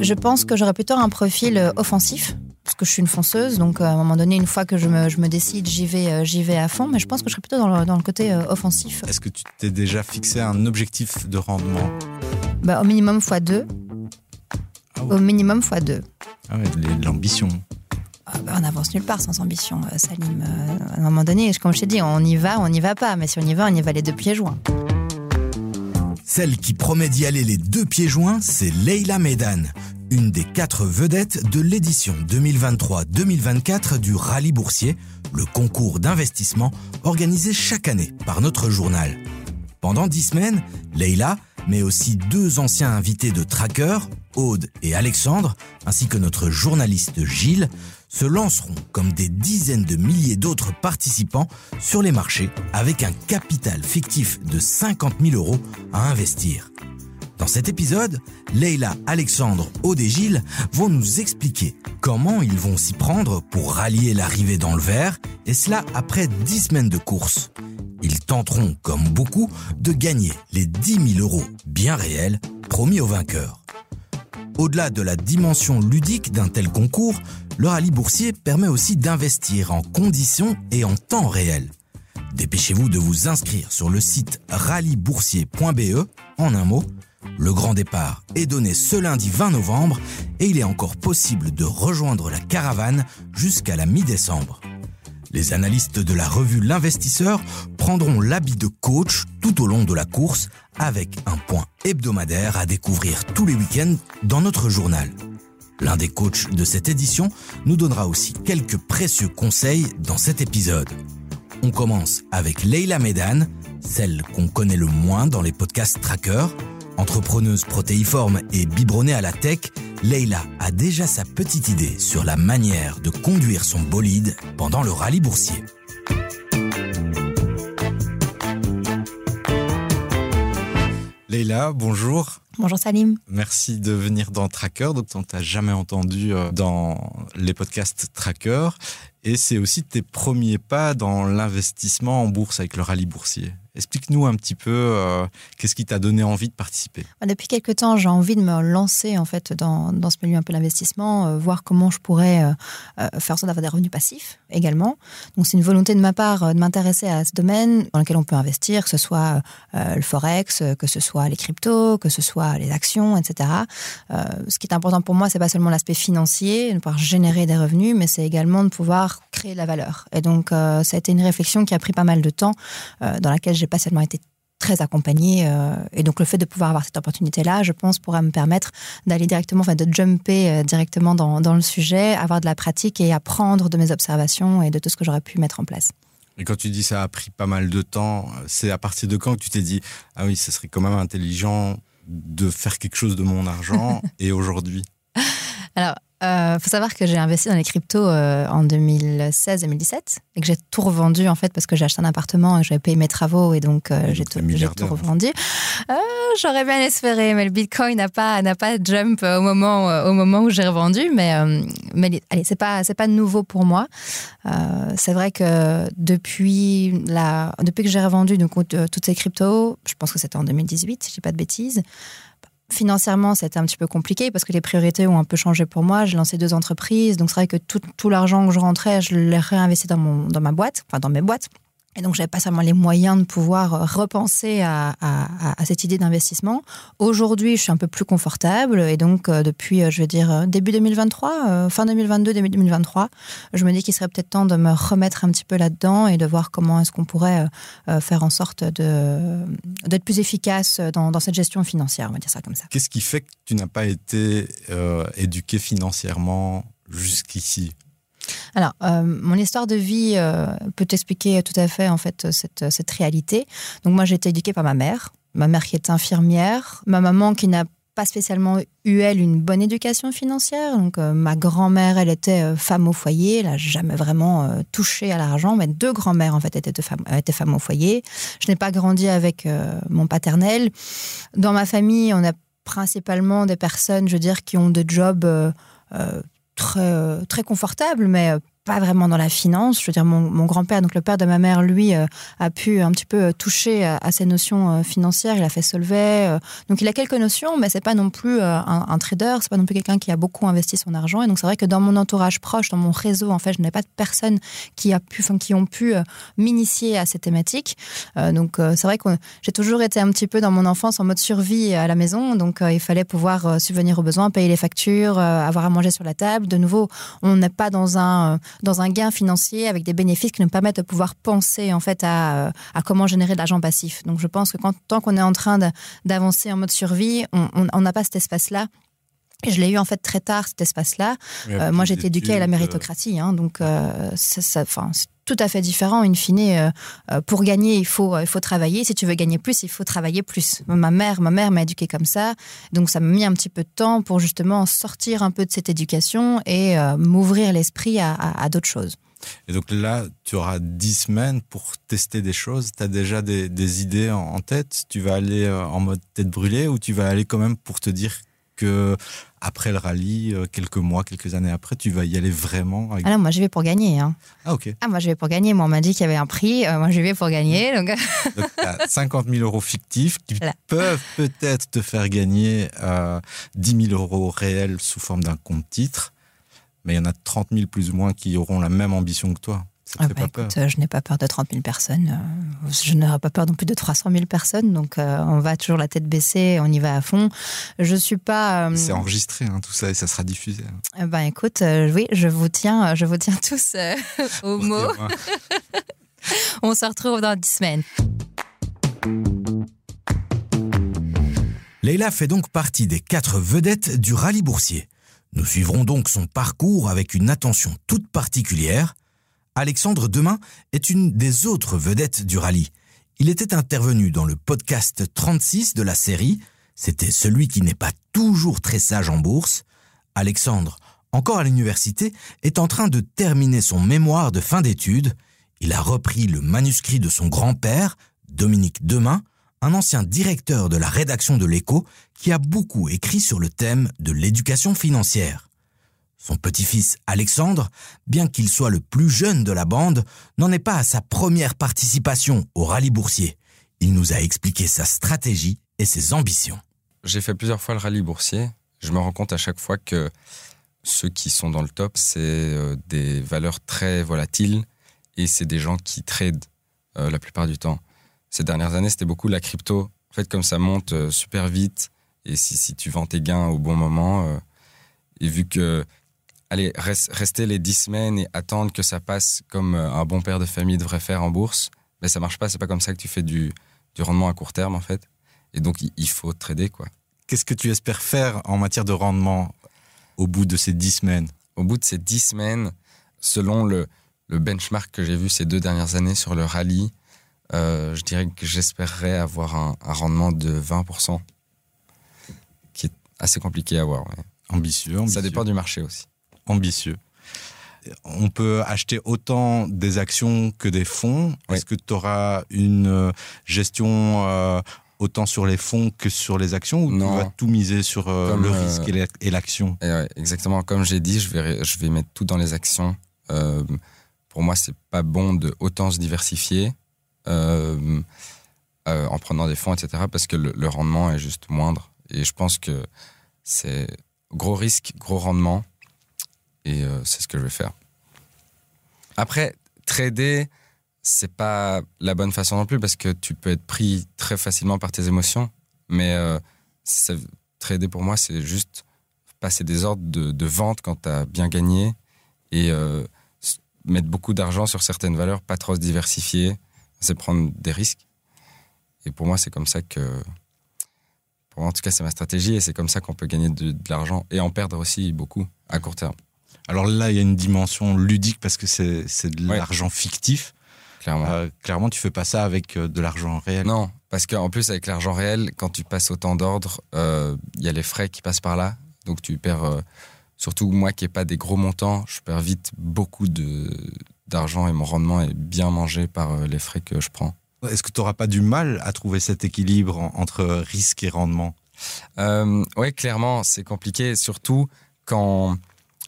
Je pense que j'aurais plutôt un profil euh, offensif parce que je suis une fonceuse, donc euh, à un moment donné, une fois que je me, je me décide, j'y vais, euh, j'y vais à fond. Mais je pense que je serais plutôt dans le, dans le côté offensif. Est-ce que tu t'es déjà fixé un objectif de rendement? Bah, Au minimum x2. Ah Au minimum x2. Ah ouais, l'ambition. Ah bah, on avance nulle part sans ambition, Salim. à un moment donné, comme je t'ai dit, on y va, on n'y va pas. Mais si on y va, on y va les deux pieds joints. Celle qui promet d'y aller les deux pieds joints, c'est Leila Medan, une des quatre vedettes de l'édition 2023-2024 du Rallye Boursier, le concours d'investissement organisé chaque année par notre journal. Pendant dix semaines, Leila, mais aussi deux anciens invités de Tracker, Aude et Alexandre, ainsi que notre journaliste Gilles, se lanceront comme des dizaines de milliers d'autres participants sur les marchés avec un capital fictif de 50 000 euros à investir. Dans cet épisode, Leila, Alexandre, Aude vont nous expliquer comment ils vont s'y prendre pour rallier l'arrivée dans le vert, et cela après 10 semaines de course. Ils tenteront, comme beaucoup, de gagner les 10 000 euros bien réels promis aux vainqueurs. Au-delà de la dimension ludique d'un tel concours, le rallye boursier permet aussi d'investir en conditions et en temps réel. Dépêchez-vous de vous inscrire sur le site rallyeboursier.be en un mot. Le grand départ est donné ce lundi 20 novembre et il est encore possible de rejoindre la caravane jusqu'à la mi-décembre. Les analystes de la revue L'Investisseur prendront l'habit de coach tout au long de la course avec un point hebdomadaire à découvrir tous les week-ends dans notre journal. L'un des coachs de cette édition nous donnera aussi quelques précieux conseils dans cet épisode. On commence avec Leila Medan, celle qu'on connaît le moins dans les podcasts tracker. Entrepreneuse protéiforme et biberonnée à la tech, Leila a déjà sa petite idée sur la manière de conduire son bolide pendant le rallye boursier. Leila, bonjour. Bonjour Salim. Merci de venir dans Tracker, donc on t'a jamais entendu euh, dans les podcasts Tracker. Et c'est aussi tes premiers pas dans l'investissement en bourse avec le rallye boursier. Explique-nous un petit peu euh, qu'est-ce qui t'a donné envie de participer? Bah, depuis quelques temps, j'ai envie de me lancer en fait dans, dans ce milieu un peu l'investissement, euh, voir comment je pourrais euh, faire sorte d'avoir des revenus passifs également. Donc c'est une volonté de ma part de m'intéresser à ce domaine dans lequel on peut investir, que ce soit le forex, que ce soit les cryptos, que ce soit les actions, etc. ce qui est important pour moi, c'est pas seulement l'aspect financier, de pouvoir générer des revenus, mais c'est également de pouvoir créer de la valeur. Et donc ça a été une réflexion qui a pris pas mal de temps, dans laquelle j'ai pas seulement été très accompagnée. Euh, et donc, le fait de pouvoir avoir cette opportunité-là, je pense, pourra me permettre d'aller directement, enfin, de jumper euh, directement dans, dans, le sujet, avoir de la pratique et apprendre de mes observations et de tout ce que j'aurais pu mettre en place. Et quand tu dis ça a pris pas mal de temps, c'est à partir de quand que tu t'es dit, ah oui, ce serait quand même intelligent de faire quelque chose de mon argent et aujourd'hui? Alors, euh, faut savoir que j'ai investi dans les cryptos euh, en 2016-2017 et que j'ai tout revendu en fait parce que j'ai acheté un appartement et j'avais payé mes travaux et donc euh, j'ai tout, tout, revendu. J'aurais bien espéré, mais le Bitcoin n'a pas n'a pas jump au moment au moment où j'ai revendu, mais mais allez c'est pas c'est pas nouveau pour moi. c'est vrai que depuis la depuis que j'ai revendu donc toutes ces cryptos, je pense que c'était en 2018 si je dis pas de bêtises. Financièrement, c'était un petit peu compliqué parce que les priorités ont un peu changé pour moi. J'ai lancé deux entreprises, donc c'est vrai que tout, tout l'argent que je rentrais, je l'ai réinvesti dans, mon, dans ma boîte, enfin dans mes boîtes. Et donc, j'avais pas seulement les moyens de pouvoir euh, repenser à, cette idée d'investissement. Aujourd'hui, je suis un peu plus confortable. Et donc, euh, depuis, euh, je veux dire, début 2023, fin 2022, début 2023, je me dis qu'il serait peut-être temps de me remettre un petit peu là-dedans et de voir comment est-ce qu'on pourrait faire en sorte d'être plus efficace dans, cette gestion financière, on va dire ça comme ça. Qu'est-ce qui fait que tu n'as pas été éduqué financièrement jusqu'ici? Alors, euh, mon histoire de vie euh, peut expliquer tout à fait en fait cette, cette réalité. Donc moi, j'ai été éduquée par ma mère, ma mère qui est infirmière, ma maman qui n'a pas spécialement eu elle une bonne éducation financière. Donc euh, ma grand-mère, elle était femme au foyer, elle n'a jamais vraiment touché à l'argent. Mais deux grand-mères en fait étaient, femmes, étaient femmes au foyer. Je n'ai pas grandi avec mon paternel. Dans ma famille, on a principalement des personnes, je veux dire, qui ont des jobs très, très confortable, mais euh, pas vraiment dans la finance. Je veux dire, mon, grand-père, donc le père de ma mère, lui, euh, a pu un petit peu euh, toucher à, ces notions euh, financières. Il a fait Solvay. donc, il a quelques notions, mais c'est pas non plus un, un, trader. C'est pas non plus quelqu'un qui a beaucoup investi son argent. Et donc, c'est vrai que dans mon entourage proche, dans mon réseau, en fait, je n'ai pas de personnes qui, a pu, qui ont pu m'initier à ces thématiques. donc, c'est vrai que j'ai toujours été un petit peu dans mon enfance en mode survie à la maison. Donc, il fallait pouvoir subvenir aux besoins, payer les factures, avoir à manger sur la table. De nouveau, on n'est pas dans un dans un gain financier avec des bénéfices qui nous permettent de pouvoir penser en fait à, euh, à comment générer de l'argent passif. Donc je pense que quand, tant qu'on est en train d'avancer en mode survie, on n'a pas cet espace-là je l'ai eu en fait très tard cet espace-là. Euh, moi, j'ai été éduquée à la euh, méritocratie, hein, donc euh, ça, ça, tout à fait différent. In fine, pour gagner, il faut, il faut travailler. Si tu veux gagner plus, il faut travailler plus. Ma mère, ma mère m'a comme ça, donc ça m'a mis un petit peu de temps pour justement sortir un peu de cette éducation et m'ouvrir l'esprit à, d'autres choses. Et donc là, tu auras dix semaines pour tester des choses. Tu as déjà des, des idées en, en tête? Tu vas aller en mode tête brûlée ou tu vas aller quand même pour te dire que après le rallye, euh, quelques mois, quelques années après, tu vas y aller vraiment Ah non, moi je vais pour gagner. Hein. Ah ok. Ah moi je vais pour gagner. Moi on m'a dit qu'il y avait un prix. Euh, moi je vais pour gagner. Donc, donc 50 000 euros fictifs qui peuvent peut-être te faire gagner euh, 10 000 euros réels sous forme d'un compte titre. Mais il y en a 30 000 plus ou moins qui auront la même ambition que toi. Ah bah je n'ai pas peur de 30 000 personnes. Euh, je n'aurai pas peur non plus de 300 000 personnes. Donc, euh, on va toujours la tête baissée, on y va à fond. Je suis pas. Euh, C'est enregistré, hein, tout ça, et ça sera diffusé. Ben, écoute, oui, je vous tiens, je vous tiens tous au mot. on se retrouve dans 10 semaines. Leila fait donc partie des quatre vedettes du rallye boursier. Nous suivrons donc son parcours avec une attention toute particulière Alexandre Demain est une des autres vedettes du rallye. Il était intervenu dans le podcast 36 de la série. C'était celui qui n'est pas toujours très sage en bourse. Alexandre, encore à l'université, est en train de terminer son mémoire de fin d'études. Il a repris le manuscrit de son grand-père, Dominique Demain, un ancien directeur de la rédaction de l'écho qui a beaucoup écrit sur le thème de l'éducation financière. Son petit-fils Alexandre, bien qu'il soit le plus jeune de la bande, n'en est pas à sa première participation au rallye boursier. Il nous a expliqué sa stratégie et ses ambitions. J'ai fait plusieurs fois le rallye boursier. Je me rends compte à chaque fois que ceux qui sont dans le top, c'est euh, des valeurs très volatiles et c'est des gens qui tradent euh, la plupart du temps. Ces dernières années, c'était beaucoup la crypto. En fait, comme ça monte euh, super vite et si, si, tu vends tes gains au bon moment, et vu que allez, rester les 10 semaines et attendre que ça passe comme euh, un bon père de famille devrait faire en bourse, mais ça marche pas. C'est pas comme ça que tu fais du, du rendement à court terme, en fait. Et donc, il faut trader, quoi. Qu'est-ce que tu espères faire en matière de rendement au bout de ces 10 semaines? Au bout de ces 10 semaines, selon le, le benchmark que j'ai vu ces deux dernières années sur le rallye, euh, je dirais que j'espérerais avoir un, rendement de 20%, qui est assez compliqué à avoir. Ambitieux, ambitieux. Ça dépend du marché aussi ambitieux. On peut acheter autant des actions que des fonds. Est-ce que tu auras une euh, gestion euh, autant sur les fonds que sur les actions ou tu vas tout miser sur euh, le risque et l'action? Exactement. Comme j'ai dit, je vais, je vais mettre tout dans les actions. pour moi, c'est pas bon de autant se diversifier en prenant des fonds, etc. Parce que le rendement est juste moindre. Et je pense que c'est gros risque, gros rendement. Et euh, c'est ce que je vais faire. Après, trader, c'est pas la bonne façon non plus parce que tu peux être pris très facilement par tes émotions. Mais euh, trader pour moi, c'est juste passer des ordres de, vente quand tu as bien gagné et euh, mettre beaucoup d'argent sur certaines valeurs, pas trop se diversifier, c'est prendre des risques. Et pour moi, c'est comme ça que. Pour moi, en tout cas, c'est ma stratégie et c'est comme ça qu'on peut gagner de l'argent et en perdre aussi beaucoup à court terme. Alors là, il y a une dimension ludique parce que c'est de l'argent fictif. Clairement. Euh, clairement, tu fais pas ça avec euh, de l'argent réel. Non, parce qu'en plus, avec l'argent réel, quand tu passes autant d'ordre, euh, il y a les frais qui passent par là. Donc tu perds, surtout moi qui n'ai pas des gros montants, je perds vite beaucoup d'argent et mon rendement est bien mangé par les frais que je prends. Est-ce que tu n'auras pas du mal à trouver cet équilibre entre risque et rendement? Oui, clairement, c'est compliqué, surtout quand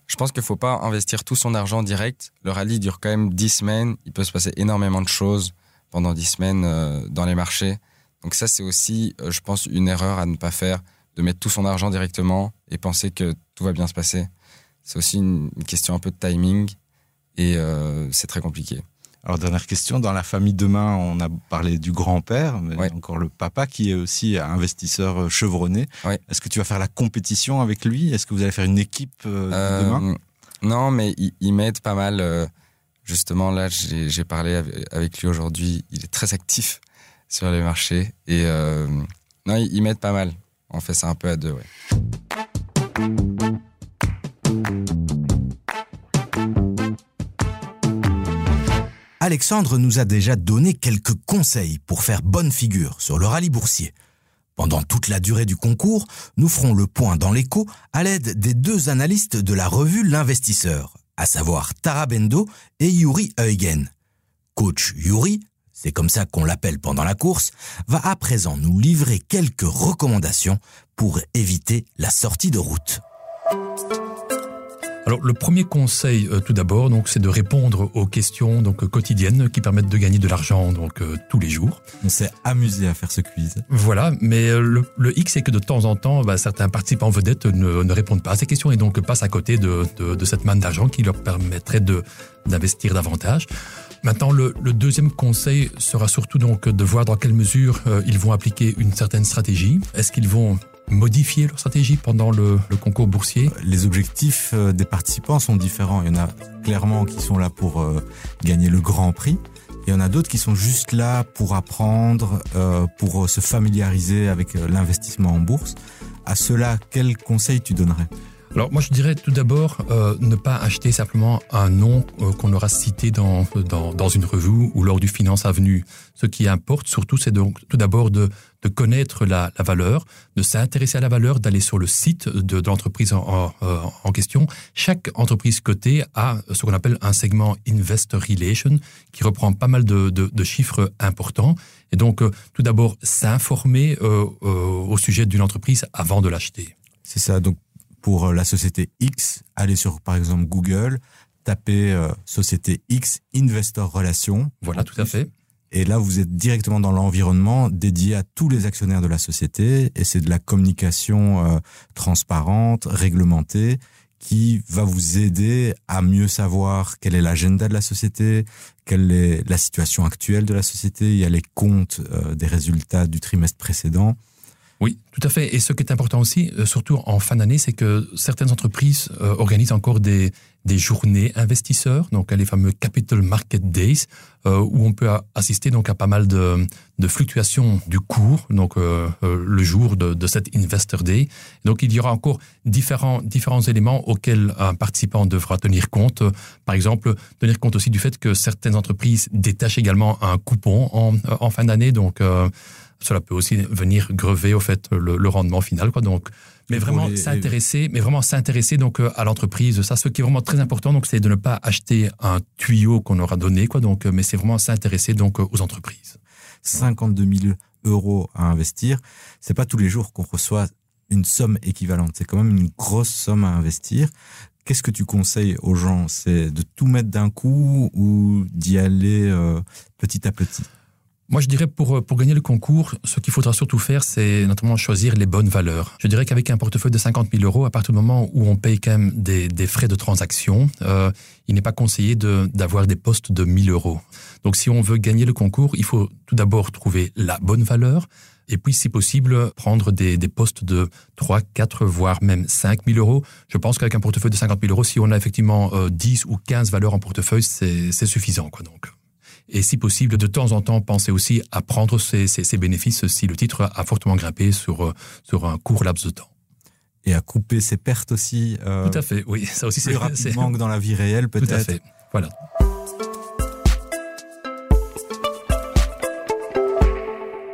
Je pense qu'il ne faut pas investir tout son argent direct. Le rallye dure quand même 10 semaines. Il peut se passer énormément de choses pendant 10 semaines euh, dans les marchés. Donc ça, c'est aussi, euh, je pense, une erreur à ne pas faire, de mettre tout son argent directement et penser que tout va bien se passer. C'est aussi une, question un peu de timing et euh, c'est très compliqué. Alors, dernière question, dans la famille demain, on a parlé du grand-père, mais encore le papa qui est aussi investisseur chevronné. Est-ce que tu vas faire la compétition avec lui? Est-ce que vous allez faire une équipe demain? Non, mais il, m'aide pas mal. justement, là, j'ai parlé avec lui aujourd'hui. Il est très actif sur les marchés. Et euh, non, ils, m'aident pas mal. On fait ça un peu à deux, ouais. Alexandre nous a déjà donné quelques conseils pour faire bonne figure sur le rallye boursier. Pendant toute la durée du concours, nous ferons le point dans l'écho à l'aide des deux analystes de la revue L'Investisseur, à savoir Tara Bendo et Yuri Eugen. Coach Yuri c'est comme ça qu'on l'appelle pendant la course, va à présent nous livrer quelques recommandations pour éviter la sortie de route. Alors le premier conseil euh, tout d'abord donc c'est de répondre aux questions donc quotidiennes qui permettent de gagner de l'argent donc euh, tous les jours. On s'est amusé à faire ce quiz. Voilà, mais euh, le, le X c'est que de temps en temps bah, certains participants vedettes ne, ne, répondent pas à ces questions et donc passent à côté de, de, de cette manne d'argent qui leur permettrait de d'investir davantage. Maintenant, le, le, deuxième conseil sera surtout donc de voir dans quelle mesure euh, ils vont appliquer une certaine stratégie. Est-ce qu'ils vont modifier leur stratégie pendant le, le, concours boursier Les objectifs euh, des participants sont différents. Il y en a clairement qui sont là pour euh, gagner le grand prix. Il y en a d'autres qui sont juste là pour apprendre, pour se familiariser avec l'investissement en bourse. À cela, quel conseil tu donnerais? Alors moi je dirais tout d'abord euh, ne pas acheter simplement un nom euh, qu'on aura cité dans, dans, dans, une revue ou lors du Finance Avenue. Ce qui importe surtout c'est donc tout d'abord de, de connaître la, la valeur, de s'intéresser à la valeur, d'aller sur le site de, de l'entreprise en, en, euh, en, question. Chaque entreprise cotée a ce qu'on appelle un segment Investor Relation qui reprend pas mal de, de, chiffres importants. Et donc euh, tout d'abord s'informer euh, au sujet d'une entreprise avant de l'acheter. C'est ça, donc pour euh, la société X, allez sur par exemple Google, tapez euh, société X Investor Relations. Voilà, tout à fait. Et là, vous êtes directement dans l'environnement dédié à tous les actionnaires de la société, et c'est de la communication euh, transparente, réglementée, qui va vous aider à mieux savoir quel est l'agenda de la société, quelle est la situation actuelle de la société. Il y a les comptes des résultats du trimestre précédent. Oui, tout à fait. Et ce qui est important aussi, euh, surtout en fin d'année, c'est que certaines entreprises euh, organisent encore des, des journées investisseurs, donc les fameux Capital Market Days, euh, où on peut assister donc à pas mal de, de fluctuations du cours, donc le jour de, de cet Investor Day. Donc il y aura encore différents, différents éléments auxquels un participant devra tenir compte. Par exemple, tenir compte aussi du fait que certaines entreprises détachent également un coupon en, en fin d'année, donc cela peut aussi venir grever au fait le, le rendement final. Quoi. Donc, mais vraiment s'intéresser, mais vraiment s'intéresser donc euh, à l'entreprise. Ça, ce qui est vraiment très important, donc c'est de ne pas acheter un tuyau qu'on aura donné, quoi. Donc, euh, mais c'est vraiment s'intéresser donc euh, aux entreprises. 52 000 euros à investir, c'est pas tous les jours qu'on reçoit une somme équivalente. C'est quand même une grosse somme à investir. Qu'est-ce que tu conseilles aux gens? C'est de tout mettre d'un coup ou d'y aller euh, petit à petit? Moi, je dirais pour, pour gagner le concours, ce qu'il faudra surtout faire, c'est notamment choisir les bonnes valeurs. Je dirais qu'avec un portefeuille de 50 000 euros, à partir du moment où on paye quand même des, des frais de transaction, euh, il n'est pas conseillé d'avoir de, des postes de 1000 euros. Donc, si on veut gagner le concours, il faut tout d'abord trouver la bonne valeur. Et puis, si possible, prendre des, des postes de 3, 4, voire même 5 000 euros. Je pense qu'avec un portefeuille de 50 000 euros, si on a effectivement euh, 10 ou 15 valeurs en portefeuille, c'est suffisant. Quoi, donc et si possible, de temps en temps, penser aussi à prendre ces, ces, ces bénéfices si le titre a fortement grimpé sur, euh, sur un court laps de temps. Et à couper ses pertes aussi. Euh, Tout à fait, oui. Ça aussi, c'est rapidement que dans la vie réelle, peut-être. Tout à fait. Voilà.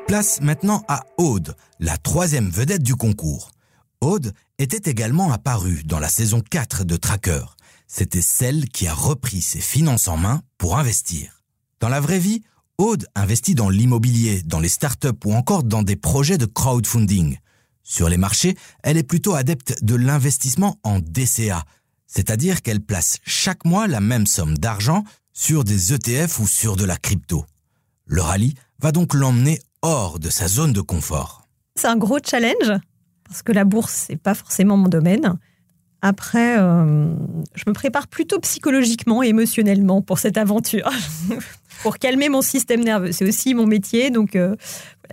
Place maintenant à Aude, la troisième vedette du concours. Aude était également apparue dans la saison 4 de Tracker. C'était celle qui a repris ses finances en main pour investir. Dans la vraie vie, Aude investit dans l'immobilier, dans les startups ou encore dans des projets de crowdfunding. Sur les marchés, elle est plutôt adepte de l'investissement en DCA. c'est-à-dire qu'elle place chaque mois la même somme d'argent sur des ETF ou sur de la crypto. Le rallye va donc l'emmener hors de sa zone de confort. C'est un gros challenge parce que la bourse, c'est pas forcément mon domaine. Après, euh, je me prépare plutôt psychologiquement et émotionnellement pour cette aventure, pour calmer mon système nerveux. C'est aussi mon métier, donc euh,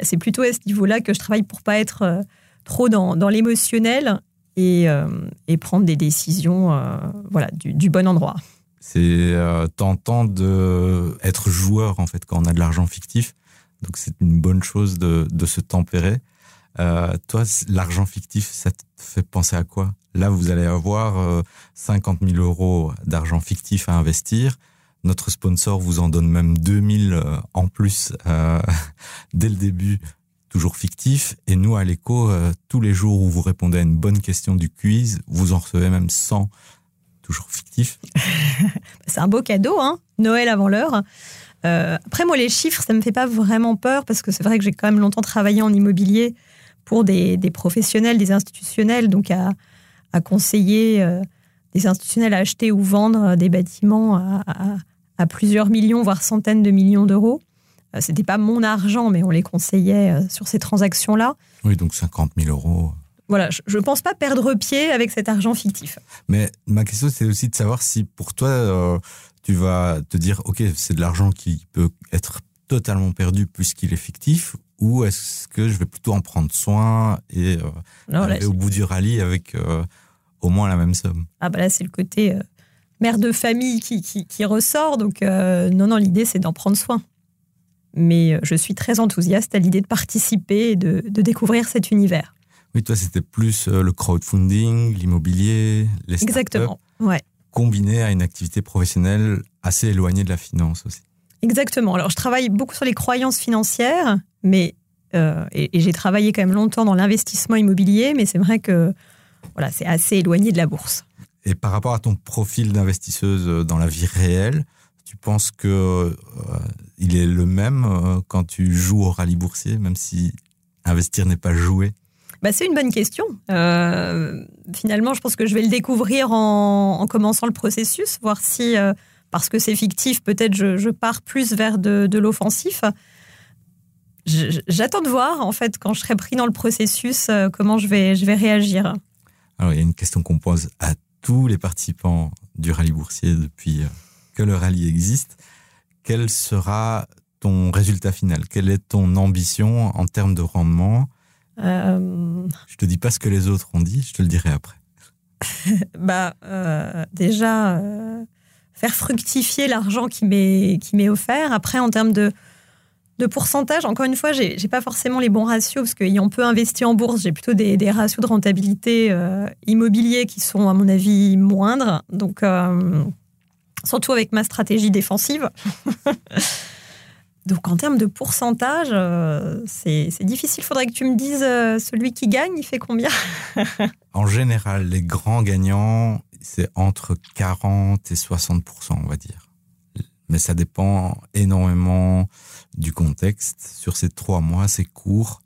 c'est plutôt à ce niveau-là que je travaille pour pas être euh, trop dans, l'émotionnel et, et, prendre des décisions voilà, du, bon endroit. C'est tentant d'être joueur en fait quand on a de l'argent fictif, donc c'est une bonne chose de, de se tempérer. Euh, toi, l'argent fictif, ça te fait penser à quoi? Là, vous allez avoir 50 euh, 000 euros d'argent fictif à investir. Notre sponsor vous en donne même 2000 euh, en plus dès le début, toujours fictif. Et nous, à l'écho, tous les jours où vous répondez à une bonne question du quiz, vous en recevez même 100, toujours fictif. C'est un beau cadeau, hein Noël avant l'heure. après, moi, les chiffres, ça me fait pas vraiment peur parce que c'est vrai que j'ai quand même longtemps travaillé en immobilier pour des, professionnels, des institutionnels, donc à, conseiller euh, des institutionnels à acheter ou vendre des bâtiments plusieurs millions, voire centaines de millions d'euros. Euh, Ce n'était pas mon argent, mais on les conseillait euh, sur ces transactions-là. Oui, donc 50 000 euros. Voilà, je ne pense pas perdre pied avec cet argent fictif. Mais ma question, c'est aussi de savoir si pour toi, tu vas te dire, OK, c'est de l'argent qui peut être totalement perdu puisqu'il est fictif, ou est-ce que je vais plutôt en prendre soin et euh, aller au bout du rallye avec euh, au moins la même somme? Ah bah là, c'est le côté euh, mère de famille qui, qui, ressort. Donc non, non, l'idée, c'est d'en prendre soin. Mais je suis très enthousiaste à l'idée de participer et de, de, découvrir cet univers. Oui, toi, c'était plus le crowdfunding, l'immobilier, les Exactement, ouais. Combiné à une activité professionnelle assez éloignée de la finance aussi. Exactement. Alors, je travaille beaucoup sur les croyances financières mais euh, et, j'ai travaillé quand même longtemps dans l'investissement immobilier, mais c'est vrai que voilà, c'est assez éloigné de la bourse. Et par rapport à ton profil d'investisseuse euh, dans la vie réelle, tu penses que euh, il est le même quand tu joues au rallye boursier, même si investir n'est pas jouer? Bah, c'est une bonne question. finalement, je pense que je vais le découvrir en, commençant le processus, voir si, parce que c'est fictif, peut-être je, pars plus vers de, de l'offensif j'attends de voir, en fait, quand je serai pris dans le processus, euh, comment je vais, je vais réagir. Alors, il y a une question qu'on pose à tous les participants du rallye boursier depuis euh, que le rallye existe. Quel sera ton résultat final? Quelle est ton ambition en termes de rendement? Euh... Je te dis pas ce que les autres ont dit, je te le dirai après. bah, euh, déjà, faire fructifier l'argent qui m'est offert. Après, en termes de, de pourcentage, encore une fois, j'ai n'ai pas forcément les bons ratios parce qu'ayant peu investi en bourse, j'ai plutôt des, ratios de rentabilité euh, qui sont, à mon avis, moindres. Donc, euh, surtout avec ma stratégie défensive. Donc, en termes de pourcentage, euh, c'est difficile. Il faudrait que tu me dises celui qui gagne, il fait combien? En général, les grands gagnants, c'est entre 40 et 60% on va dire. Mais ça dépend énormément du contexte. Sur ces trois mois, c'est court.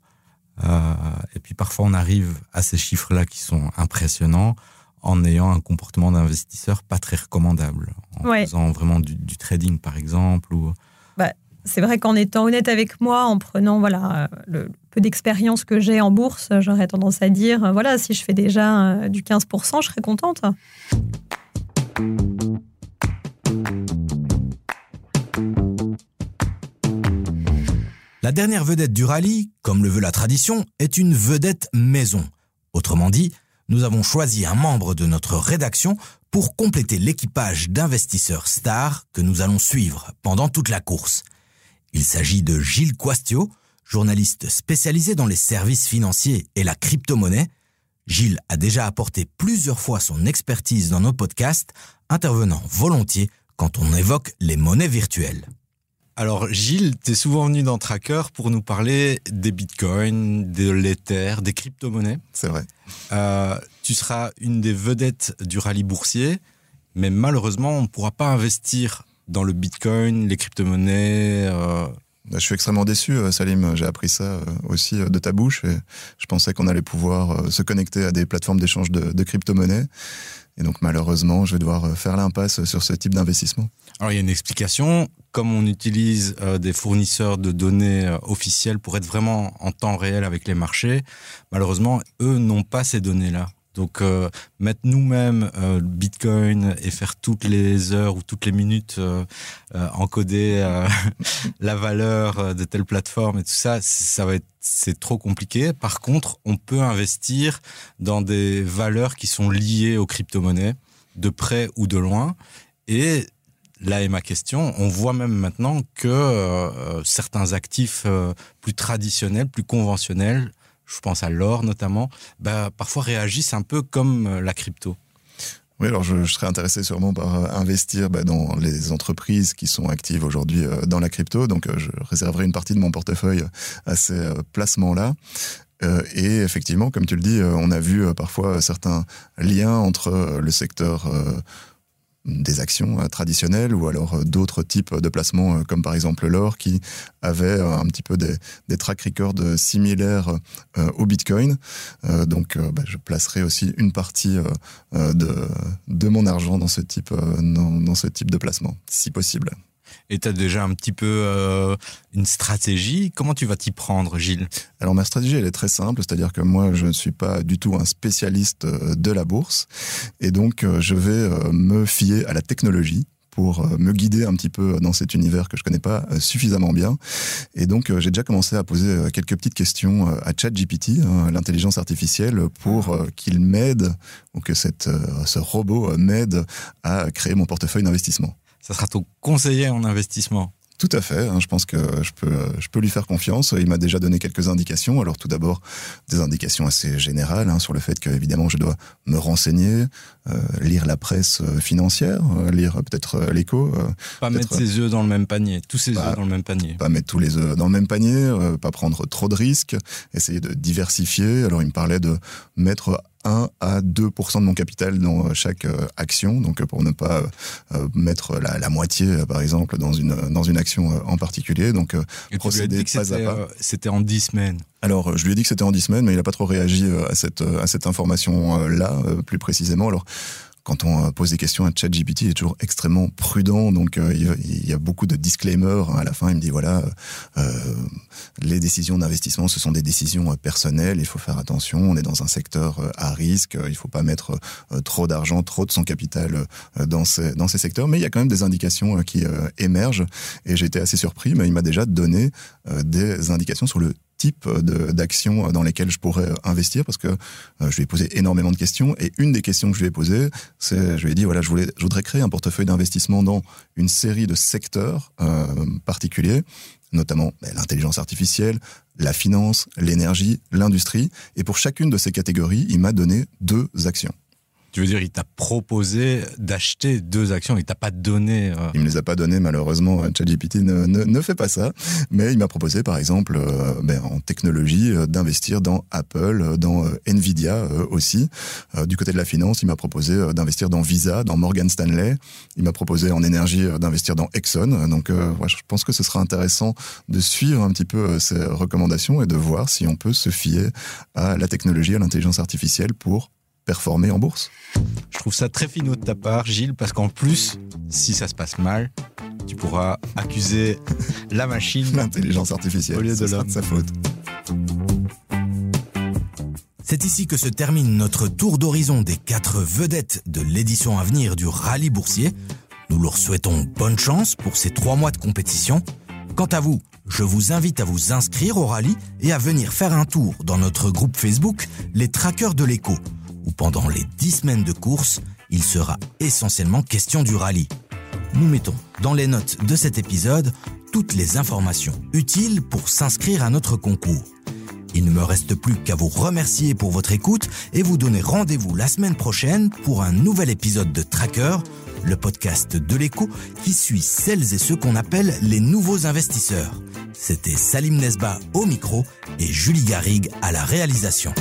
Euh, et puis parfois, on arrive à ces chiffres-là qui sont impressionnants en ayant un comportement d'investisseur pas très recommandable. En faisant vraiment du, trading, par exemple. Ou... Bah, c'est vrai qu'en étant honnête avec moi, en prenant voilà, le peu d'expérience que j'ai en bourse, j'aurais tendance à dire, voilà, si je fais déjà euh, du 15%, je serais contente. La dernière vedette du rallye, comme le veut la tradition, est une vedette maison. Autrement dit, nous avons choisi un membre de notre rédaction pour compléter l'équipage d'investisseurs stars que nous allons suivre pendant toute la course. Il s'agit de Gilles Quastio, journaliste spécialisé dans les services financiers et la crypto-monnaie. Gilles a déjà apporté plusieurs fois son expertise dans nos podcasts, intervenant volontiers quand on évoque les monnaies virtuelles. Alors Gilles, tu es souvent venu dans Tracker pour nous parler des bitcoins, de l'Ether, des crypto-monnaies. C'est vrai. Euh, tu seras une des vedettes du rallye boursier, mais malheureusement, on ne pourra pas investir dans le bitcoin, les crypto-monnaies, euh, Bah, je suis extrêmement déçu, euh, Salim. J'ai appris ça aussi de ta bouche et je pensais qu'on allait pouvoir se connecter à des plateformes d'échange de, de crypto-monnaies. Et donc malheureusement, je vais devoir faire l'impasse sur ce type d'investissement. Alors il y a une explication. Comme on utilise des fournisseurs de données officiels pour être vraiment en temps réel avec les marchés, malheureusement, eux n'ont pas ces données-là. Donc euh, mettre nous-mêmes euh, Bitcoin et faire toutes les heures ou toutes les minutes euh, encoder la valeur de telle plateforme et tout ça, ça va être c'est trop compliqué. Par contre, on peut investir dans des valeurs qui sont liées aux crypto-monnaies de près ou de loin et là est ma question. On voit même maintenant que certains actifs plus traditionnels, plus conventionnels, je pense à l'or notamment, bah, parfois réagissent un peu comme euh, la crypto. Oui, alors je, serais intéressé sûrement par euh, investir bah, dans les entreprises qui sont actives aujourd'hui euh, dans la crypto. Donc je réserverai une partie de mon portefeuille à ces placements-là. et effectivement, comme tu le dis, on a vu parfois certains liens entre le secteur des actions euh, traditionnelles ou alors euh, d'autres types de placements euh, comme par exemple l'or qui avait un petit peu des, track records similaires au Bitcoin. donc bah, je placerai aussi une partie de, mon argent dans ce dans ce type de placement, si possible. Et tu as déjà un petit peu euh, une stratégie. Comment tu vas t'y prendre, Gilles? Alors ma stratégie, elle est très simple, c'est-à-dire que moi, je ne suis pas du tout un spécialiste euh, de la bourse, et donc euh, je vais me fier à la technologie pour me guider un petit peu dans cet univers que je connais pas suffisamment bien. Et donc, j'ai déjà commencé à poser quelques petites questions à ChatGPT, hein, l'intelligence artificielle, pour qu'il m'aide, ou que cette, ce robot m'aide à créer mon portefeuille d'investissement ça sera ton conseiller en investissement. Tout à fait. Hein, je pense que je peux, je peux lui faire confiance. Il m'a déjà donné quelques indications. Alors tout d'abord, des indications assez générales hein, sur le fait que évidemment je dois me renseigner, euh, lire la presse euh, financière, euh, lire peut-être l'écho. pas mettre ses œufs dans le même panier, tous ses œufs dans le même panier. Pas mettre tous les œufs dans le même panier, pas prendre trop de risques, essayer de diversifier. Alors il me parlait de mettre 1 à 2% de mon capital dans euh, chaque euh, action, donc euh, pour ne pas mettre la, moitié, par exemple, dans une dans une action en particulier. Donc procéder pas à pas. C'était en 10 semaines. Alors, je lui ai dit que c'était en 10 semaines, mais il n'a pas trop réagi à cette à cette information là, plus précisément. Alors quand on euh, pose des questions à ChatGPT, il est toujours extrêmement prudent. Donc, euh, il y a beaucoup de disclaimers. Hein. À la fin, il me dit voilà, euh, les décisions d'investissement, ce sont des décisions personnelles. Il faut faire attention. On est dans un secteur à risque. Il ne faut pas mettre trop d'argent, trop de son capital dans ces dans ces secteurs. Mais il y a quand même des indications qui émergent. Et été assez surpris. Mais il m'a déjà donné des indications sur le type d'actions dans lesquelles je pourrais investir parce que euh, je lui ai posé énormément de questions et une des questions que je lui ai posées, c'est je lui ai dit voilà je voudrais créer un portefeuille d'investissement dans une série de secteurs euh, particuliers notamment ben, l'intelligence artificielle, la finance, l'énergie, l'industrie. Et pour chacune de ces catégories, il m'a donné deux actions. Tu veux dire, il t'a proposé d'acheter deux actions, il t'a pas donné. Euh... Il me les a pas données, malheureusement. ChatGPT ne, ne, ne, fait pas ça. Mais il m'a proposé, par exemple, euh, ben, en technologie, euh, d'investir dans Apple, euh, dans Nvidia aussi. du côté de la finance, il m'a proposé d'investir dans Visa, dans Morgan Stanley. Il m'a proposé en énergie d'investir dans Exxon. Donc, je pense que ce sera intéressant de suivre un petit peu ces recommandations et de voir si on peut se fier à la technologie, à l'intelligence artificielle pour performer en bourse. Je trouve ça très finot de ta part, Gilles, parce qu'en plus, si ça se passe mal, tu pourras accuser la machine, l'intelligence artificielle, au lieu de l'homme. sa faute. C'est ici que se termine notre tour d'horizon des quatre vedettes de l'édition à venir du rallye boursier. Nous leur souhaitons bonne chance pour ces trois mois de compétition. Quant à vous, je vous invite à vous inscrire au rallye et à venir faire un tour dans notre groupe Facebook Les Traqueurs de l'écho où pendant les 10 semaines de course, il sera essentiellement question du rallye. Nous mettons dans les notes de cet épisode toutes les informations utiles pour s'inscrire à notre concours. Il ne me reste plus qu'à vous remercier pour votre écoute et vous donner rendez-vous la semaine prochaine pour un nouvel épisode de Tracker, le podcast de l'écho qui suit celles et ceux qu'on appelle les nouveaux investisseurs. C'était Salim Nesba au micro et Julie Garrigue à la réalisation.